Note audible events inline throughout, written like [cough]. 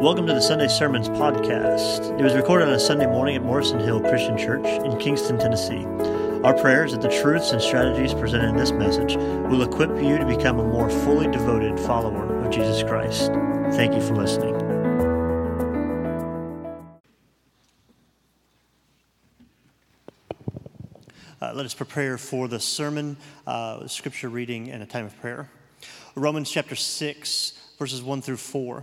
Welcome to the Sunday Sermons podcast. It was recorded on a Sunday morning at Morrison Hill Christian Church in Kingston, Tennessee. Our prayer is that the truths and strategies presented in this message will equip you to become a more fully devoted follower of Jesus Christ. Thank you for listening. Uh, let us prepare for the sermon, uh, scripture reading, and a time of prayer. Romans chapter 6, verses 1 through 4.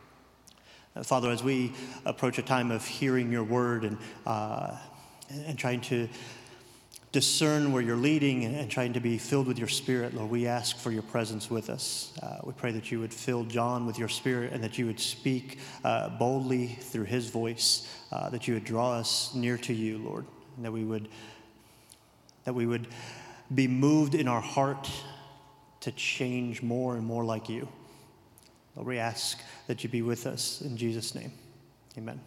Uh, Father, as we approach a time of hearing your word and, uh, and trying to discern where you're leading and, trying to be filled with your spirit, Lord, we ask for your presence with us. Uh, we pray that you would fill John with your spirit and that you would speak uh, boldly through his voice, uh, that you would draw us near to you, Lord, and that we would, that we would be moved in our heart to change more and more like you. Lord, we ask that you be with us in Jesus' name. Amen.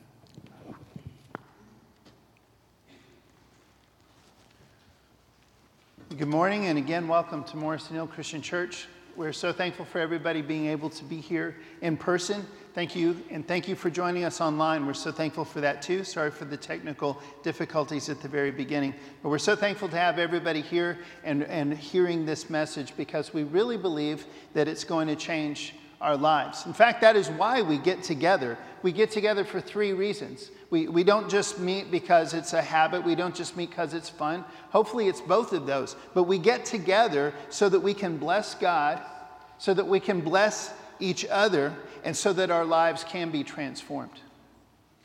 Good morning, and again, welcome to Morrison Hill Christian Church. We're so thankful for everybody being able to be here in person. Thank you, and thank you for joining us online. We're so thankful for that too. Sorry for the technical difficulties at the very beginning. But we're so thankful to have everybody here and, and hearing this message because we really believe that it's going to change our lives. In fact, that is why we get together. We get together for three reasons. We, we don't just meet because it's a habit, we don't just meet because it's fun. Hopefully, it's both of those. But we get together so that we can bless God, so that we can bless each other, and so that our lives can be transformed.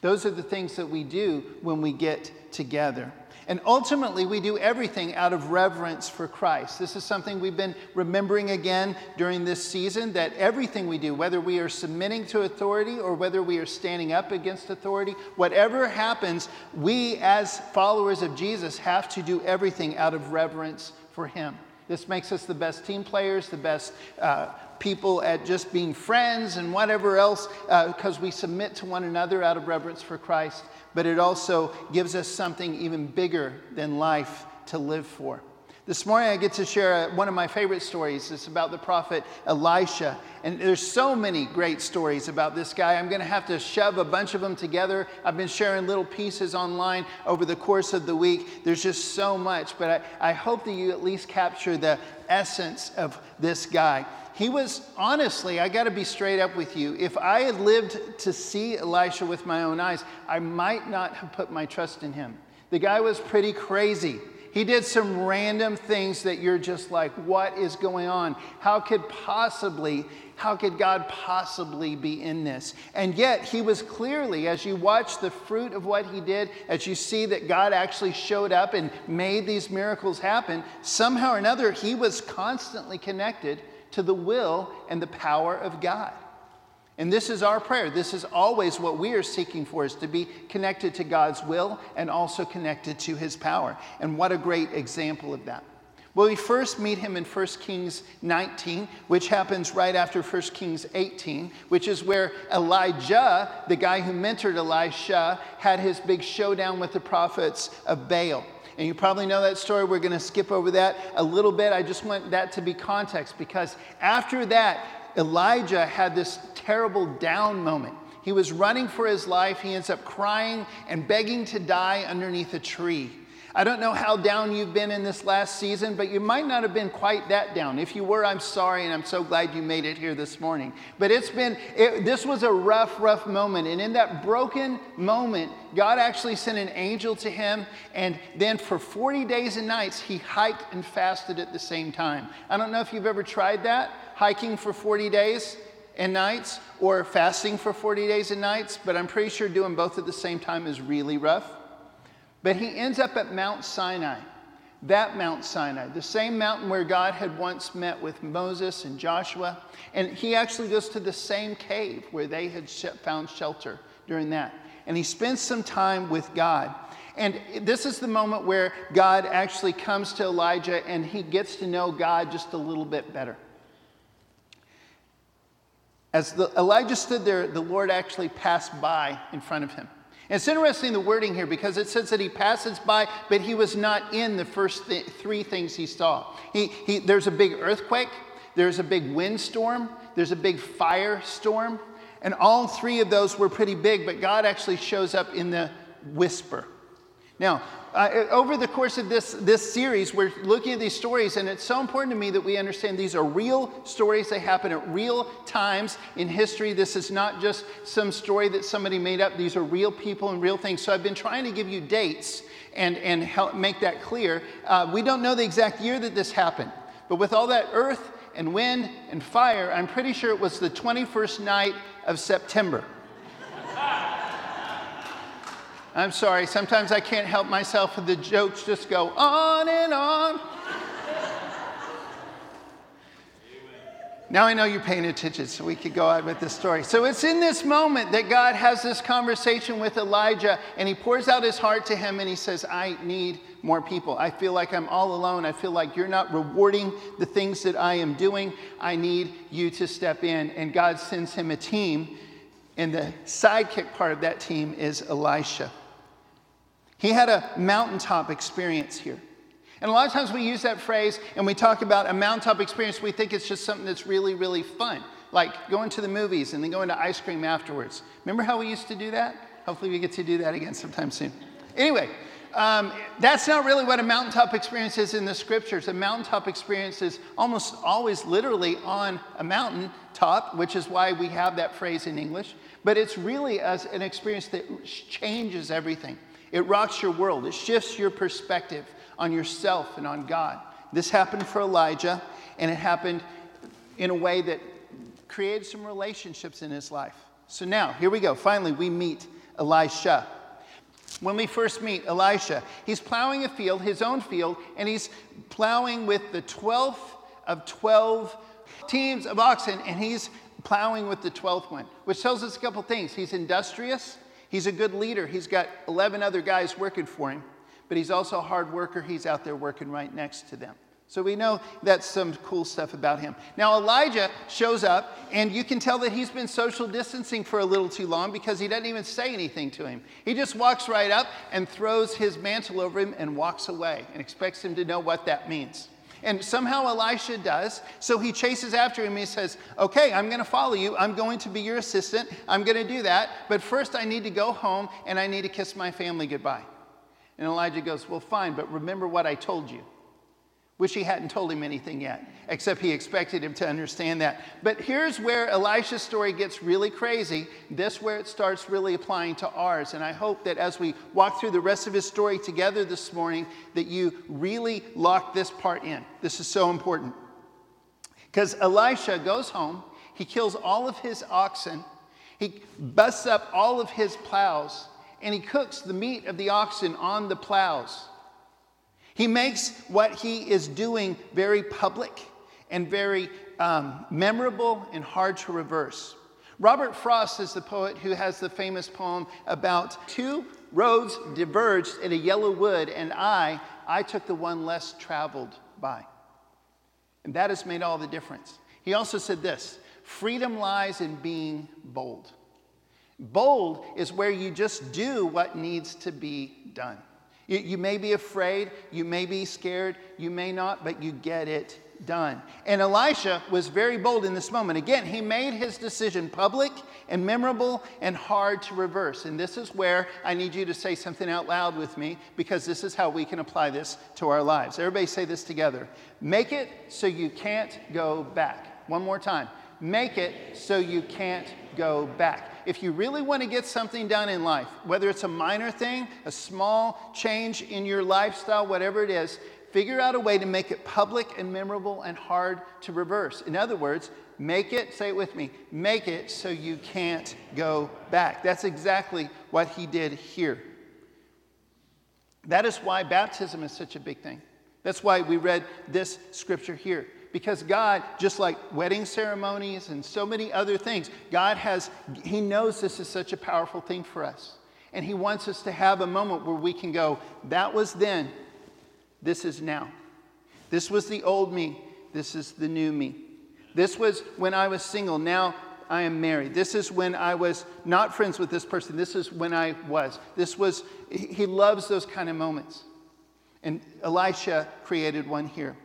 Those are the things that we do when we get together. And ultimately, we do everything out of reverence for Christ. This is something we've been remembering again during this season that everything we do, whether we are submitting to authority or whether we are standing up against authority, whatever happens, we as followers of Jesus have to do everything out of reverence for Him. This makes us the best team players, the best uh, people at just being friends and whatever else, because uh, we submit to one another out of reverence for Christ but it also gives us something even bigger than life to live for. This morning, I get to share uh, one of my favorite stories. It's about the prophet Elisha. And there's so many great stories about this guy. I'm going to have to shove a bunch of them together. I've been sharing little pieces online over the course of the week. There's just so much, but I, I hope that you at least capture the essence of this guy. He was, honestly, I got to be straight up with you. If I had lived to see Elisha with my own eyes, I might not have put my trust in him. The guy was pretty crazy. He did some random things that you're just like, what is going on? How could possibly, how could God possibly be in this? And yet, he was clearly, as you watch the fruit of what he did, as you see that God actually showed up and made these miracles happen, somehow or another, he was constantly connected to the will and the power of God. And this is our prayer. This is always what we are seeking for is to be connected to God's will and also connected to his power. And what a great example of that. Well, we first meet him in 1 Kings 19, which happens right after 1 Kings 18, which is where Elijah, the guy who mentored Elisha, had his big showdown with the prophets of Baal. And you probably know that story. We're going to skip over that a little bit. I just want that to be context because after that, Elijah had this terrible down moment. He was running for his life. He ends up crying and begging to die underneath a tree. I don't know how down you've been in this last season, but you might not have been quite that down. If you were, I'm sorry, and I'm so glad you made it here this morning. But it's been, it, this was a rough, rough moment. And in that broken moment, God actually sent an angel to him. And then for 40 days and nights, he hiked and fasted at the same time. I don't know if you've ever tried that, hiking for 40 days and nights or fasting for 40 days and nights, but I'm pretty sure doing both at the same time is really rough. But he ends up at Mount Sinai. That Mount Sinai, the same mountain where God had once met with Moses and Joshua. And he actually goes to the same cave where they had found shelter during that. And he spends some time with God. And this is the moment where God actually comes to Elijah and he gets to know God just a little bit better. As the, Elijah stood there, the Lord actually passed by in front of him. And it's interesting the wording here because it says that he passes by, but he was not in the first th- three things he saw. He, he, there's a big earthquake, there's a big windstorm, there's a big firestorm, and all three of those were pretty big, but God actually shows up in the whisper. Now, uh, over the course of this, this series, we're looking at these stories, and it's so important to me that we understand these are real stories. They happen at real times in history. This is not just some story that somebody made up. These are real people and real things. So I've been trying to give you dates and, and help make that clear. Uh, we don't know the exact year that this happened, but with all that earth and wind and fire, I'm pretty sure it was the 21st night of September. I'm sorry, sometimes I can't help myself, and the jokes just go on and on. Now I know you're paying attention, so we could go on with this story. So it's in this moment that God has this conversation with Elijah, and he pours out his heart to him, and he says, I need more people. I feel like I'm all alone. I feel like you're not rewarding the things that I am doing. I need you to step in. And God sends him a team, and the sidekick part of that team is Elisha. He had a mountaintop experience here. And a lot of times we use that phrase and we talk about a mountaintop experience, we think it's just something that's really, really fun, like going to the movies and then going to ice cream afterwards. Remember how we used to do that? Hopefully, we get to do that again sometime soon. Anyway, um, that's not really what a mountaintop experience is in the scriptures. A mountaintop experience is almost always literally on a mountain top, which is why we have that phrase in English. But it's really as an experience that changes everything. It rocks your world, it shifts your perspective on yourself and on God. This happened for Elijah, and it happened in a way that created some relationships in his life. So now, here we go. Finally, we meet Elisha. When we first meet Elisha, he's plowing a field, his own field, and he's plowing with the 12th of 12 teams of oxen, and he's plowing with the 12th one, which tells us a couple things. He's industrious, He's a good leader. He's got 11 other guys working for him, but he's also a hard worker. He's out there working right next to them. So we know that's some cool stuff about him. Now, Elijah shows up, and you can tell that he's been social distancing for a little too long because he doesn't even say anything to him. He just walks right up and throws his mantle over him and walks away and expects him to know what that means. And somehow Elisha does. So he chases after him. He says, Okay, I'm going to follow you. I'm going to be your assistant. I'm going to do that. But first, I need to go home and I need to kiss my family goodbye. And Elijah goes, Well, fine, but remember what I told you. Wish he hadn't told him anything yet, except he expected him to understand that. But here's where Elisha's story gets really crazy. This where it starts really applying to ours. And I hope that as we walk through the rest of his story together this morning, that you really lock this part in. This is so important. Because Elisha goes home, he kills all of his oxen, he busts up all of his plows, and he cooks the meat of the oxen on the plows. He makes what he is doing very public and very um, memorable and hard to reverse. Robert Frost is the poet who has the famous poem about two roads diverged in a yellow wood, and I, I took the one less traveled by. And that has made all the difference. He also said this freedom lies in being bold. Bold is where you just do what needs to be done. You, you may be afraid, you may be scared, you may not, but you get it done. And Elisha was very bold in this moment. Again, he made his decision public and memorable and hard to reverse. And this is where I need you to say something out loud with me because this is how we can apply this to our lives. Everybody say this together. Make it so you can't go back. One more time. Make it so you can't go back if you really want to get something done in life, whether it's a minor thing, a small change in your lifestyle, whatever it is, figure out a way to make it public and memorable and hard to reverse. In other words, make it, say it with me, make it so you can't go back. That's exactly what he did here. That is why baptism is such a big thing. That's why we read this scripture here. Because God, just like wedding ceremonies and so many other things, God has, He knows this is such a powerful thing for us. And He wants us to have a moment where we can go, that was then, this is now. This was the old me, this is the new me. This was when I was single, now I am married. This is when I was not friends with this person, this is when I was. This was, He loves those kind of moments. And Elisha created one here.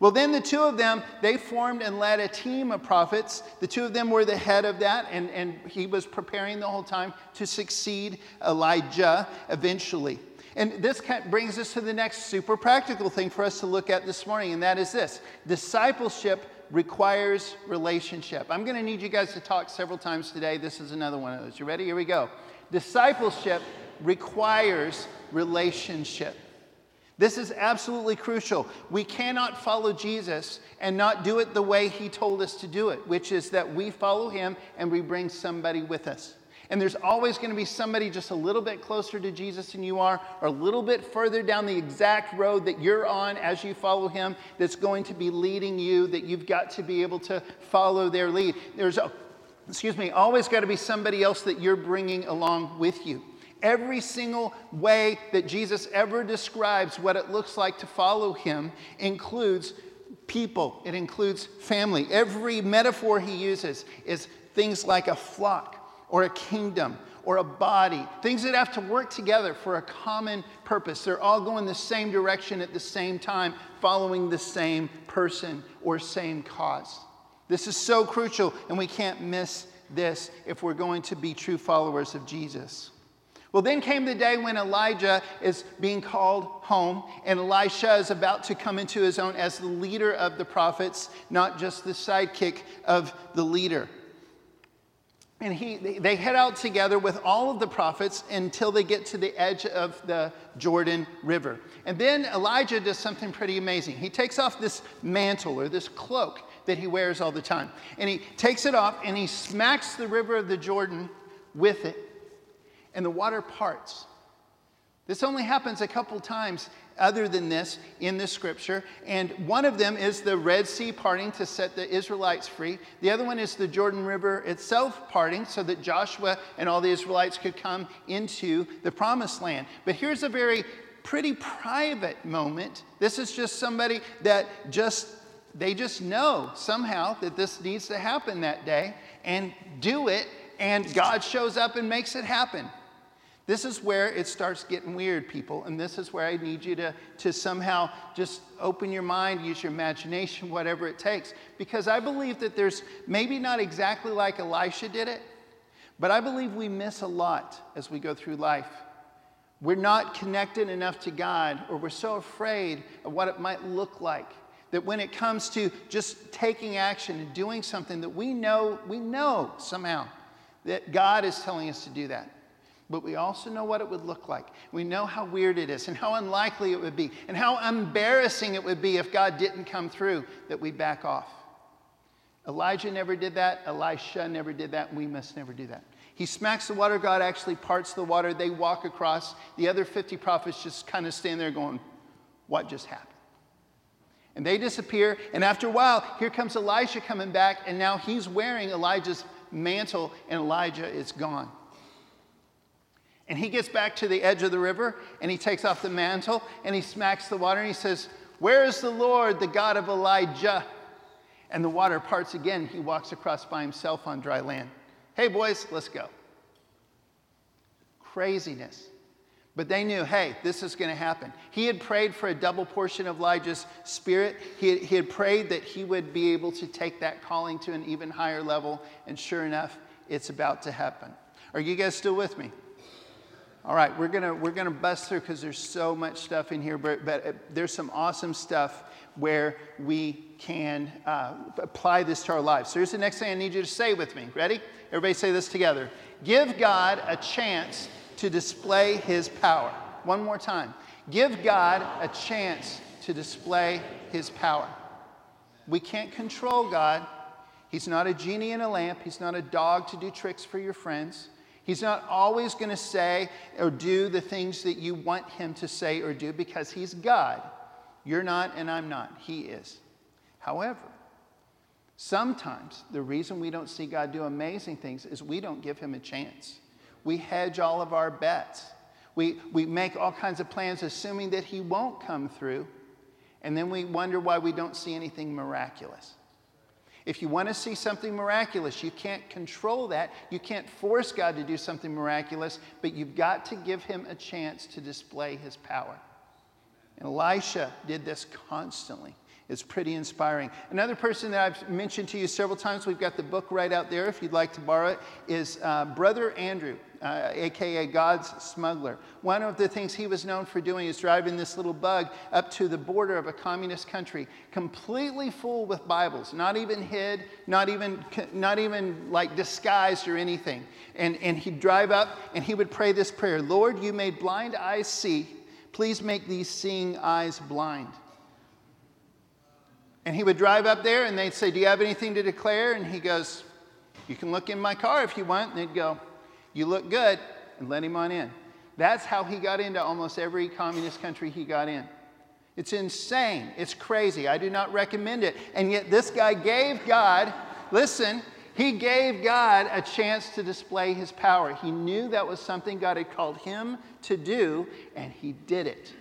Well, then the two of them, they formed and led a team of prophets. The two of them were the head of that, and, and he was preparing the whole time to succeed Elijah eventually. And this brings us to the next super practical thing for us to look at this morning, and that is this discipleship requires relationship. I'm going to need you guys to talk several times today. This is another one of those. You ready? Here we go. Discipleship requires relationship. This is absolutely crucial. We cannot follow Jesus and not do it the way he told us to do it, which is that we follow him and we bring somebody with us. And there's always going to be somebody just a little bit closer to Jesus than you are, or a little bit further down the exact road that you're on as you follow him that's going to be leading you, that you've got to be able to follow their lead. There's, a, excuse me, always got to be somebody else that you're bringing along with you. Every single way that Jesus ever describes what it looks like to follow him includes people, it includes family. Every metaphor he uses is things like a flock or a kingdom or a body, things that have to work together for a common purpose. They're all going the same direction at the same time, following the same person or same cause. This is so crucial, and we can't miss this if we're going to be true followers of Jesus. Well, then came the day when Elijah is being called home, and Elisha is about to come into his own as the leader of the prophets, not just the sidekick of the leader. And he, they head out together with all of the prophets until they get to the edge of the Jordan River. And then Elijah does something pretty amazing. He takes off this mantle or this cloak that he wears all the time, and he takes it off and he smacks the river of the Jordan with it and the water parts. This only happens a couple times other than this in the scripture. And one of them is the Red Sea parting to set the Israelites free. The other one is the Jordan River itself parting so that Joshua and all the Israelites could come into the promised land. But here's a very pretty private moment. This is just somebody that just, they just know somehow that this needs to happen that day and do it. And God shows up and makes it happen. This is where it starts getting weird, people. And this is where I need you to, to somehow just open your mind, use your imagination, [laughs] whatever it takes. Because I believe that there's maybe not exactly like Elisha did it, but I believe we miss a lot as we go through life. We're not connected enough to God, or we're so afraid of what it might look like that when it comes to just taking action and doing something that we know, we know somehow that God is telling us to do that but we also know what it would look like. We know how weird it is and how unlikely it would be and how embarrassing it would be if God didn't come through that we back off. Elijah never did that. Elisha never did that. We must never do that. He smacks the water. God actually parts the water. They walk across. The other 50 prophets just kind of stand there going, What just happened? And they disappear. And after a while, here comes Elisha coming back. And now he's wearing Elijah's mantle, and Elijah is gone. And he gets back to the edge of the river and he takes off the mantle and he smacks the water and he says, Where is the Lord, the God of Elijah? And the water parts again. He walks across by himself on dry land. Hey, boys, let's go. Craziness. But they knew, hey, this is going to happen. He had prayed for a double portion of Elijah's spirit. He had, he had prayed that he would be able to take that calling to an even higher level. And sure enough, it's about to happen. Are you guys still with me? All right, we're gonna we're gonna bust through because there's so much stuff in here, but, but uh, there's some awesome stuff where we can uh, apply this to our lives. So here's the next thing I need you to say with me. Ready? Everybody say this together. Give God a chance to display His power. One more time. Give God a chance to display His power. We can't control God. He's not a genie in a lamp. He's not a dog to do tricks for your friends. He's not always going to say or do the things that you want him to say or do because he's God. You're not, and I'm not. He is. However, sometimes the reason we don't see God do amazing things is we don't give him a chance. We hedge all of our bets. We, we make all kinds of plans assuming that he won't come through, and then we wonder why we don't see anything miraculous. If you want to see something miraculous, you can't control that. You can't force God to do something miraculous, but you've got to give him a chance to display his power. And Elisha did this constantly. It's pretty inspiring. Another person that I've mentioned to you several times, we've got the book right out there if you'd like to borrow it, is uh, Brother Andrew, uh, aka God's smuggler. One of the things he was known for doing is driving this little bug up to the border of a communist country, completely full with Bibles, not even hid, not even, not even like disguised or anything. And, and he'd drive up and he would pray this prayer Lord, you made blind eyes see. Please make these seeing eyes blind. And he would drive up there and they'd say, Do you have anything to declare? And he goes, You can look in my car if you want. And they'd go, You look good, and let him on in. That's how he got into almost every communist country he got in. It's insane. It's crazy. I do not recommend it. And yet, this guy gave God, listen, he gave God a chance to display his power. He knew that was something God had called him to do, and he did it.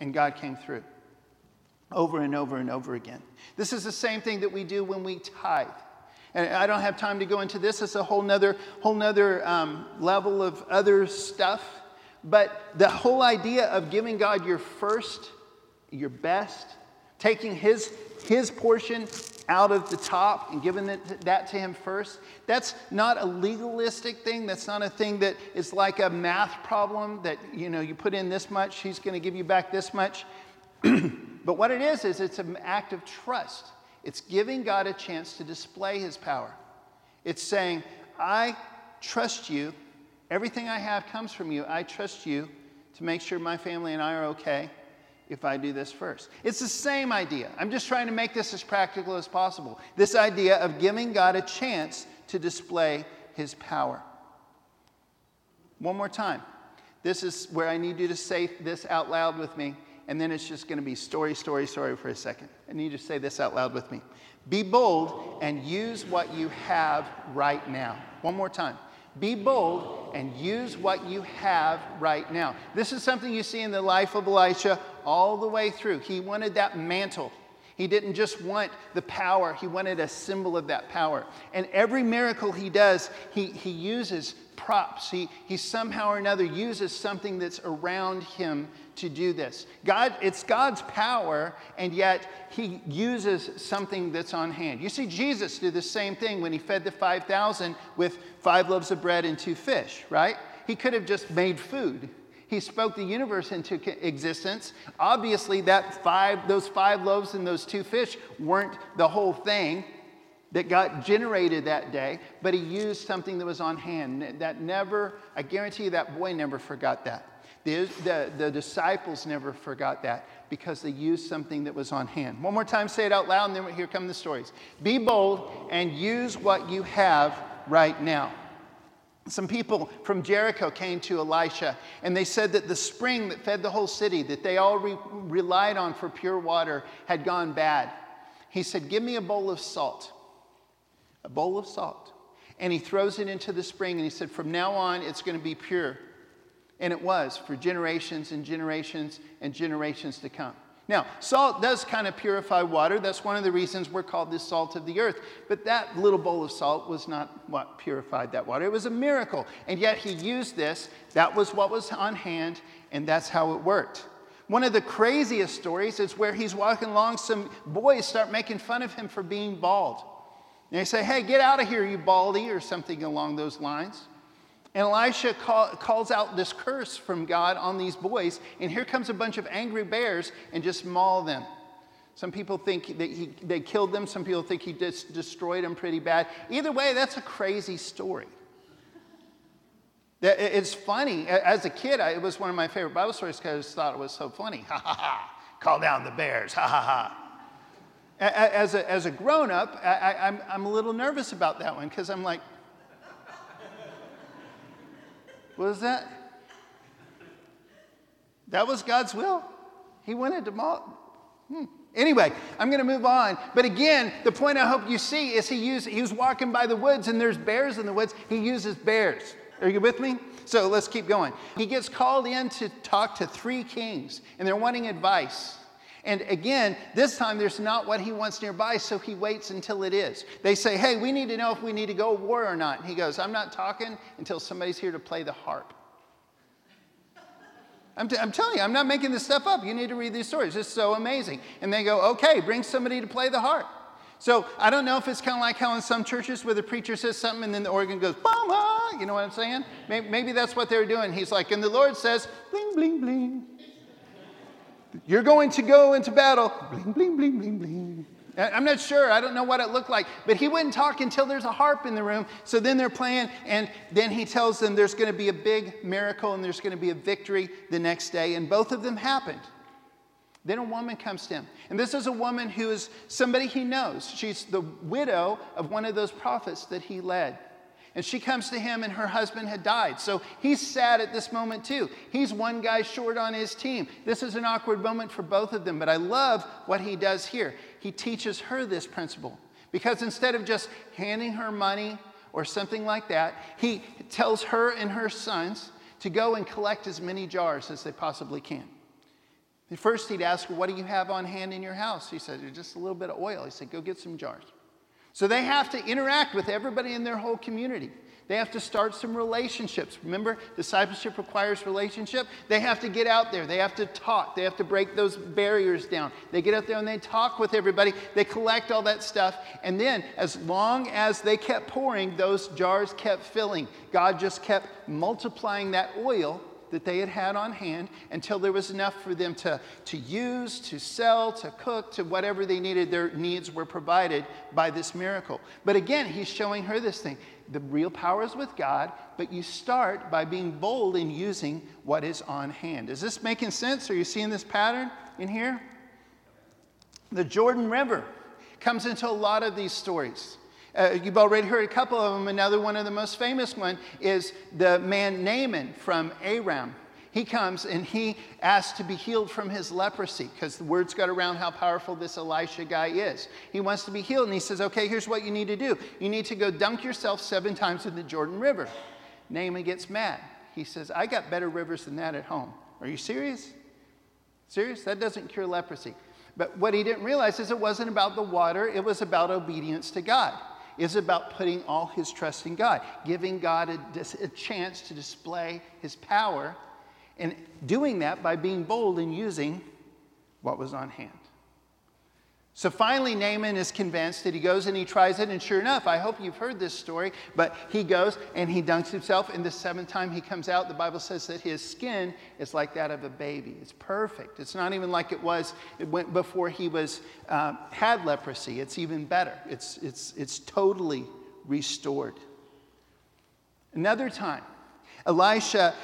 And God came through over and over and over again. This is the same thing that we do when we tithe. And I don't have time to go into this. It's a whole nother, whole nother um, level of other stuff. But the whole idea of giving God your first, your best, taking his, his portion out of the top and giving it, that to him first, that's not a legalistic thing. That's not a thing that is like a math problem that, you know, you put in this much, he's going to give you back this much. [clears throat] But what it is, is it's an act of trust. It's giving God a chance to display his power. It's saying, I trust you. Everything I have comes from you. I trust you to make sure my family and I are okay if I do this first. It's the same idea. I'm just trying to make this as practical as possible. This idea of giving God a chance to display his power. One more time. This is where I need you to say this out loud with me and then it's just going to be story, story, story for a second. I need you to say this out loud with me. Be bold and use what you have right now. One more time. Be bold and use what you have right now. This is something you see in the life of Elisha all the way through. He wanted that mantle. He didn't just want the power, he wanted a symbol of that power. And every miracle he does, he, he uses props. He, he somehow or another uses something that's around him to do this. God, it's God's power, and yet he uses something that's on hand. You see Jesus do the same thing when he fed the 5,000 with five loaves of bread and two fish, right? He could have just made food. He spoke the universe into existence. Obviously, that five, those five loaves and those two fish weren't the whole thing that got generated that day, but he used something that was on hand. That never, I guarantee you, that boy never forgot that. The, the, the, disciples never forgot that because they used something that was on hand. One more time, say it out loud, and then here come the stories. Be bold and use what you have right now. Some people from Jericho came to Elisha, and they said that the spring that fed the whole city, that they all re- relied on for pure water, had gone bad. He said, Give me a bowl of salt. A bowl of salt. And he throws it into the spring, and he said, From now on, it's going to be pure. And it was for generations and generations and generations to come. Now, salt does kind of purify water. That's one of the reasons we're called the salt of the earth. But that little bowl of salt was not what purified that water. It was a miracle. And yet he used this. That was what was on hand, and that's how it worked. One of the craziest stories is where he's walking along, some boys start making fun of him for being bald. And they say, Hey, get out of here, you baldy, or something along those lines. And Elisha call, calls out this curse from God on these boys, and here comes a bunch of angry bears and just maul them. Some people think that he, they killed them, some people think he just destroyed them pretty bad. Either way, that's a crazy story. It's funny. As a kid, it was one of my favorite Bible stories because I just thought it was so funny. [laughs] Ha ha ha. Call down the bears. Ha ha ha. As a, as a grown up, I, I'm, I'm a little nervous about that one because I'm like, what is that? That was God's will. He wanted to mock. Hmm. Anyway, I'm going to move on. But again, the point I hope you see is he used he was walking by the woods and there's bears in the woods. He uses bears. Are you with me? So let's keep going. He gets called in to talk to three kings and they're wanting advice. And again, this time there's not what he wants nearby, so he waits until it is. They say, Hey, we need to know if we need to go war or not. And he goes, I'm not talking until somebody's here to play the harp. I'm, t- I'm, telling you, I'm not making this stuff up. You need to read these stories. It's so amazing. And they go, okay, bring somebody to play the harp. So I don't know if it's kind of like how in some churches where the preacher says something and then the organ goes, Bama! Ah, you know what I'm saying? Maybe, maybe that's what they're doing. He's like, and the Lord says, bling, bling, bling. You're going to go into battle. Bling, bling, bling, bling, bling. I'm not sure. I don't know what it looked like. But he wouldn't talk until there's a harp in the room. So then they're playing, and then he tells them there's going to be a big miracle and there's going to be a victory the next day. And both of them happened. Then a woman comes to him. And this is a woman who is somebody he knows. She's the widow of one of those prophets that he led. And she comes to him, and her husband had died. So he's sad at this moment, too. He's one guy short on his team. This is an awkward moment for both of them, but I love what he does here. He teaches her this principle because instead of just handing her money or something like that, he tells her and her sons to go and collect as many jars as they possibly can. First, he'd ask What do you have on hand in your house? He said, Just a little bit of oil. He said, Go get some jars. So they have to interact with everybody in their whole community. They have to start some relationships. Remember, discipleship requires relationship. They have to get out there. They have to talk. They have to break those barriers down. They get out there and they talk with everybody. They collect all that stuff. And then, as long as they kept pouring, those jars kept filling. God just kept multiplying that oil that they had had on hand until there was enough for them to, to use, to sell, to cook, to whatever they needed. Their needs were provided by this miracle. But again, he's showing her this thing. The real power is with God, but you start by being bold in using what is on hand. Is this making sense? Are you seeing this pattern in here? The Jordan River comes into a lot of these stories. Uh, you've already heard a couple of them. Another one of the most famous one is the man Naaman from Aram. He comes and he asks to be healed from his leprosy because the word's got around how powerful this Elisha guy is. He wants to be healed and he says, Okay, here's what you need to do. You need to go dunk yourself seven times in the Jordan River. Naaman gets mad. He says, I got better rivers than that at home. Are you serious? Serious? That doesn't cure leprosy. But what he didn't realize is it wasn't about the water, it was about obedience to God is about putting all his trust in God, giving God a, a, chance to display his power, and doing that by being bold and using what was on hand. So finally, Naaman is convinced that he goes and he tries it, and sure enough, I hope you've heard this story, but he goes and he dunks himself, and the seventh time he comes out, the Bible says that his skin is like that of a baby. It's perfect. It's not even like it was it went before he was uh, had leprosy. It's even better. It's, it's, it's totally restored. Another time, Elisha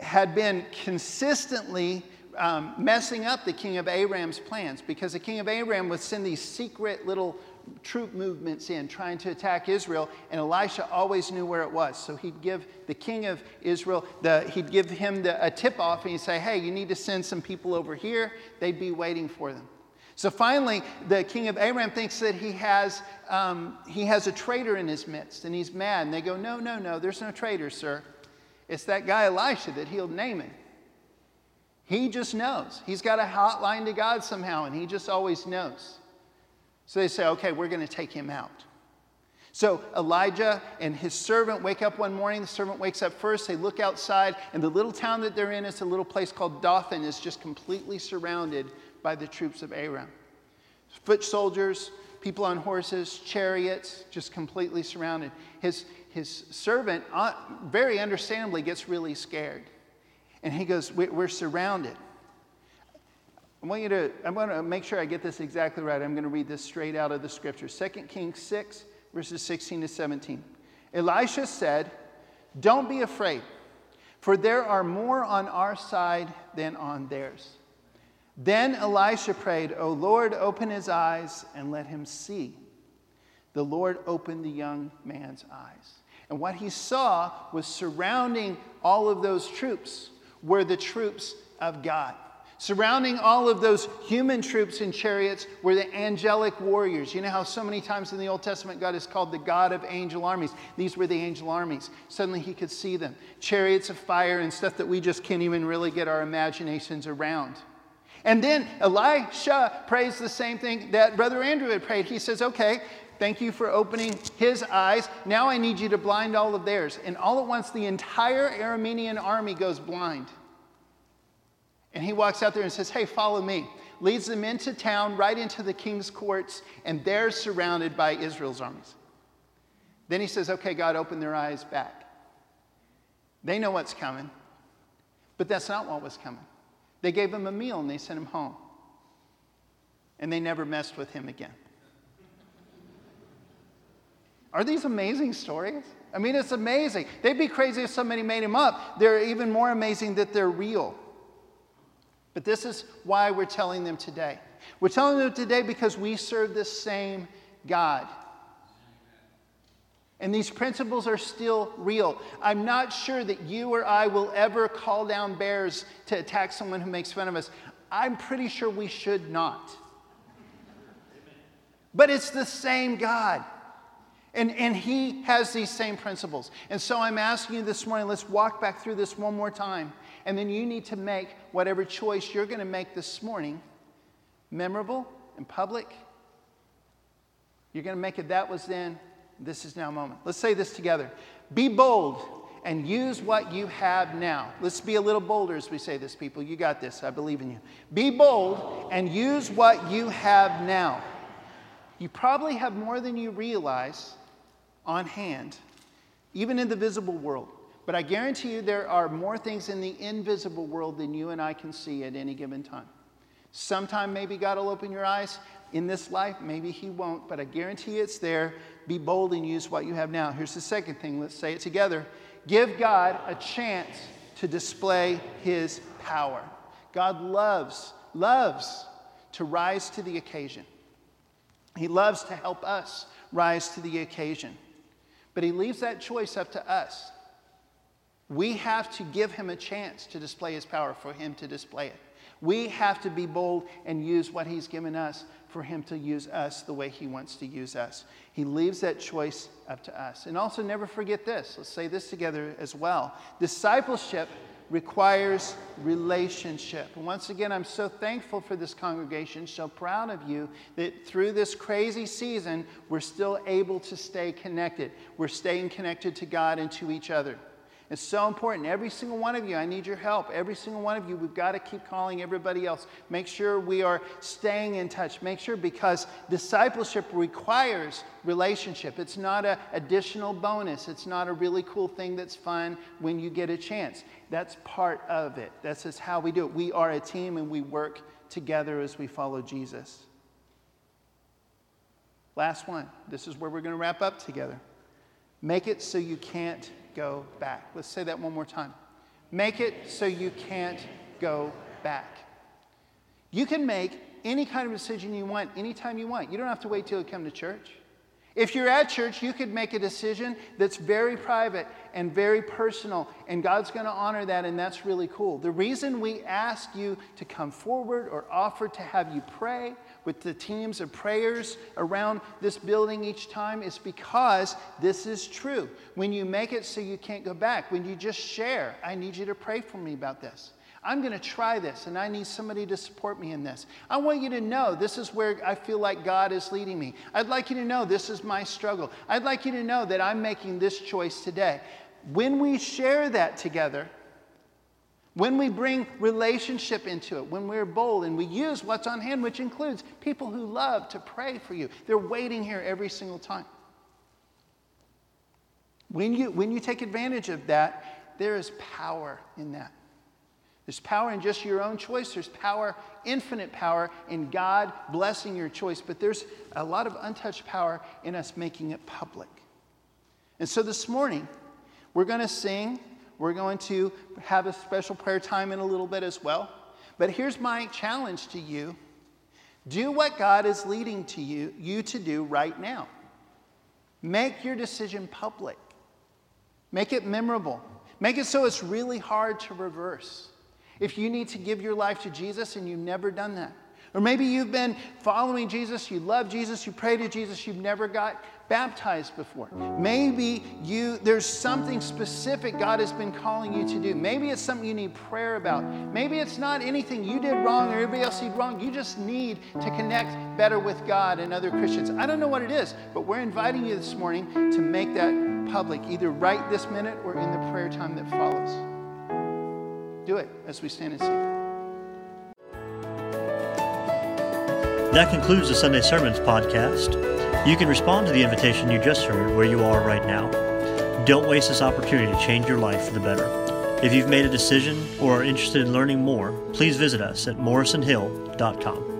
had been consistently um, messing up the king of Aram's plans because the king of Aram would send these secret little troop movements in trying to attack Israel, and Elisha always knew where it was. So he'd give the king of Israel, the, he'd give him the, a tip off, and he'd say, Hey, you need to send some people over here. They'd be waiting for them. So finally, the king of Aram thinks that he has, um, he has a traitor in his midst, and he's mad. And they go, No, no, no, there's no traitor, sir. It's that guy Elisha that healed Naaman. He just knows. He's got a hotline to God somehow, and he just always knows. So they say, okay, we're going to take him out. So Elijah and his servant wake up one morning. The servant wakes up first. They look outside, and the little town that they're in is a little place called Dothan, is just completely surrounded by the troops of Aram. Foot soldiers, people on horses, chariots, just completely surrounded. His, his servant, uh, very understandably, gets really scared. And he goes, We're surrounded. I want you to, I'm going to make sure I get this exactly right. I'm going to read this straight out of the scripture. 2 Kings 6, verses 16 to 17. Elisha said, Don't be afraid, for there are more on our side than on theirs. Then Elisha prayed, O Lord, open his eyes and let him see. The Lord opened the young man's eyes. And what he saw was surrounding all of those troops were the troops of God. Surrounding all of those human troops and chariots were the angelic warriors. You know how so many times in the Old Testament God is called the God of angel armies? These were the angel armies. Suddenly he could see them chariots of fire and stuff that we just can't even really get our imaginations around. And then Elisha prays the same thing that Brother Andrew had prayed. He says, Okay, thank you for opening his eyes. Now I need you to blind all of theirs. And all at once, the entire Aramean army goes blind. And he walks out there and says, Hey, follow me. Leads them into town, right into the king's courts, and they're surrounded by Israel's armies. Then he says, Okay, God, open their eyes back. They know what's coming, but that's not what was coming. They gave him a meal and they sent him home. And they never messed with him again. Are these amazing stories? I mean, it's amazing. They'd be crazy if somebody made them up. They're even more amazing that they're real. But this is why we're telling them today. We're telling them today because we serve the same God. And these principles are still real. I'm not sure that you or I will ever call down bears to attack someone who makes fun of us. I'm pretty sure we should not. But it's the same God. And, and he has these same principles. And so I'm asking you this morning, let's walk back through this one more time. And then you need to make whatever choice you're going to make this morning memorable and public. You're going to make it that was then, this is now moment. Let's say this together. Be bold and use what you have now. Let's be a little bolder as we say this, people. You got this. I believe in you. Be bold and use what you have now. You probably have more than you realize on hand, even in the visible world. But I guarantee you there are more things in the invisible world than you and I can see at any given time. Sometime maybe God will open your eyes in this life, maybe He won't, but I guarantee it's there. Be bold and use what you have now. Here's the second thing, let's say it together. Give God a chance to display His power. God loves, loves to rise to the occasion. He loves to help us rise to the occasion. But He leaves that choice up to us. We have to give him a chance to display his power for him to display it. We have to be bold and use what he's given us for him to use us the way he wants to use us. He leaves that choice up to us. And also, never forget this. Let's say this together as well. Discipleship requires relationship. Once again, I'm so thankful for this congregation, so proud of you that through this crazy season, we're still able to stay connected. We're staying connected to God and to each other. It's so important. Every single one of you, I need your help. Every single one of you, we've got to keep calling everybody else. Make sure we are staying in touch. Make sure because discipleship requires relationship. It's not an additional bonus, it's not a really cool thing that's fun when you get a chance. That's part of it. That's just how we do it. We are a team and we work together as we follow Jesus. Last one. This is where we're going to wrap up together. Make it so you can't go back. Let's say that one more time. Make it so you can't go back. You can make any kind of decision you want anytime you want. You don't have to wait till you come to church. If you're at church, you could make a decision that's very private and very personal, and God's going to honor that, and that's really cool. The reason we ask you to come forward or offer to have you pray with the teams of prayers around this building each time is because this is true. When you make it so you can't go back, when you just share, I need you to pray for me about this. I'm going to try this and I need somebody to support me in this. I want you to know this is where I feel like God is leading me. I'd like you to know this is my struggle. I'd like you to know that I'm making this choice today. When we share that together, when we bring relationship into it, when we're bold and we use what's on hand, which includes people who love to pray for you, they're waiting here every single time. When you, when you take advantage of that, there is power in that. There's power in just your own choice. There's power, infinite power, in God blessing your choice. But there's a lot of untouched power in us making it public. And so this morning, we're going to sing. We're going to have a special prayer time in a little bit as well. But here's my challenge to you do what God is leading to you, you to do right now. Make your decision public, make it memorable, make it so it's really hard to reverse. If you need to give your life to Jesus and you've never done that, or maybe you've been following Jesus, you love Jesus, you pray to Jesus, you've never got baptized before. Maybe you there's something specific God has been calling you to do. Maybe it's something you need prayer about. Maybe it's not anything you did wrong or everybody else did wrong. You just need to connect better with God and other Christians. I don't know what it is, but we're inviting you this morning to make that public, either right this minute or in the prayer time that follows. Do it as we stand and sing. That concludes the Sunday Sermons podcast. You can respond to the invitation you just heard where you are right now. Don't waste this opportunity to change your life for the better. If you've made a decision or are interested in learning more, please visit us at morrisonhill.com.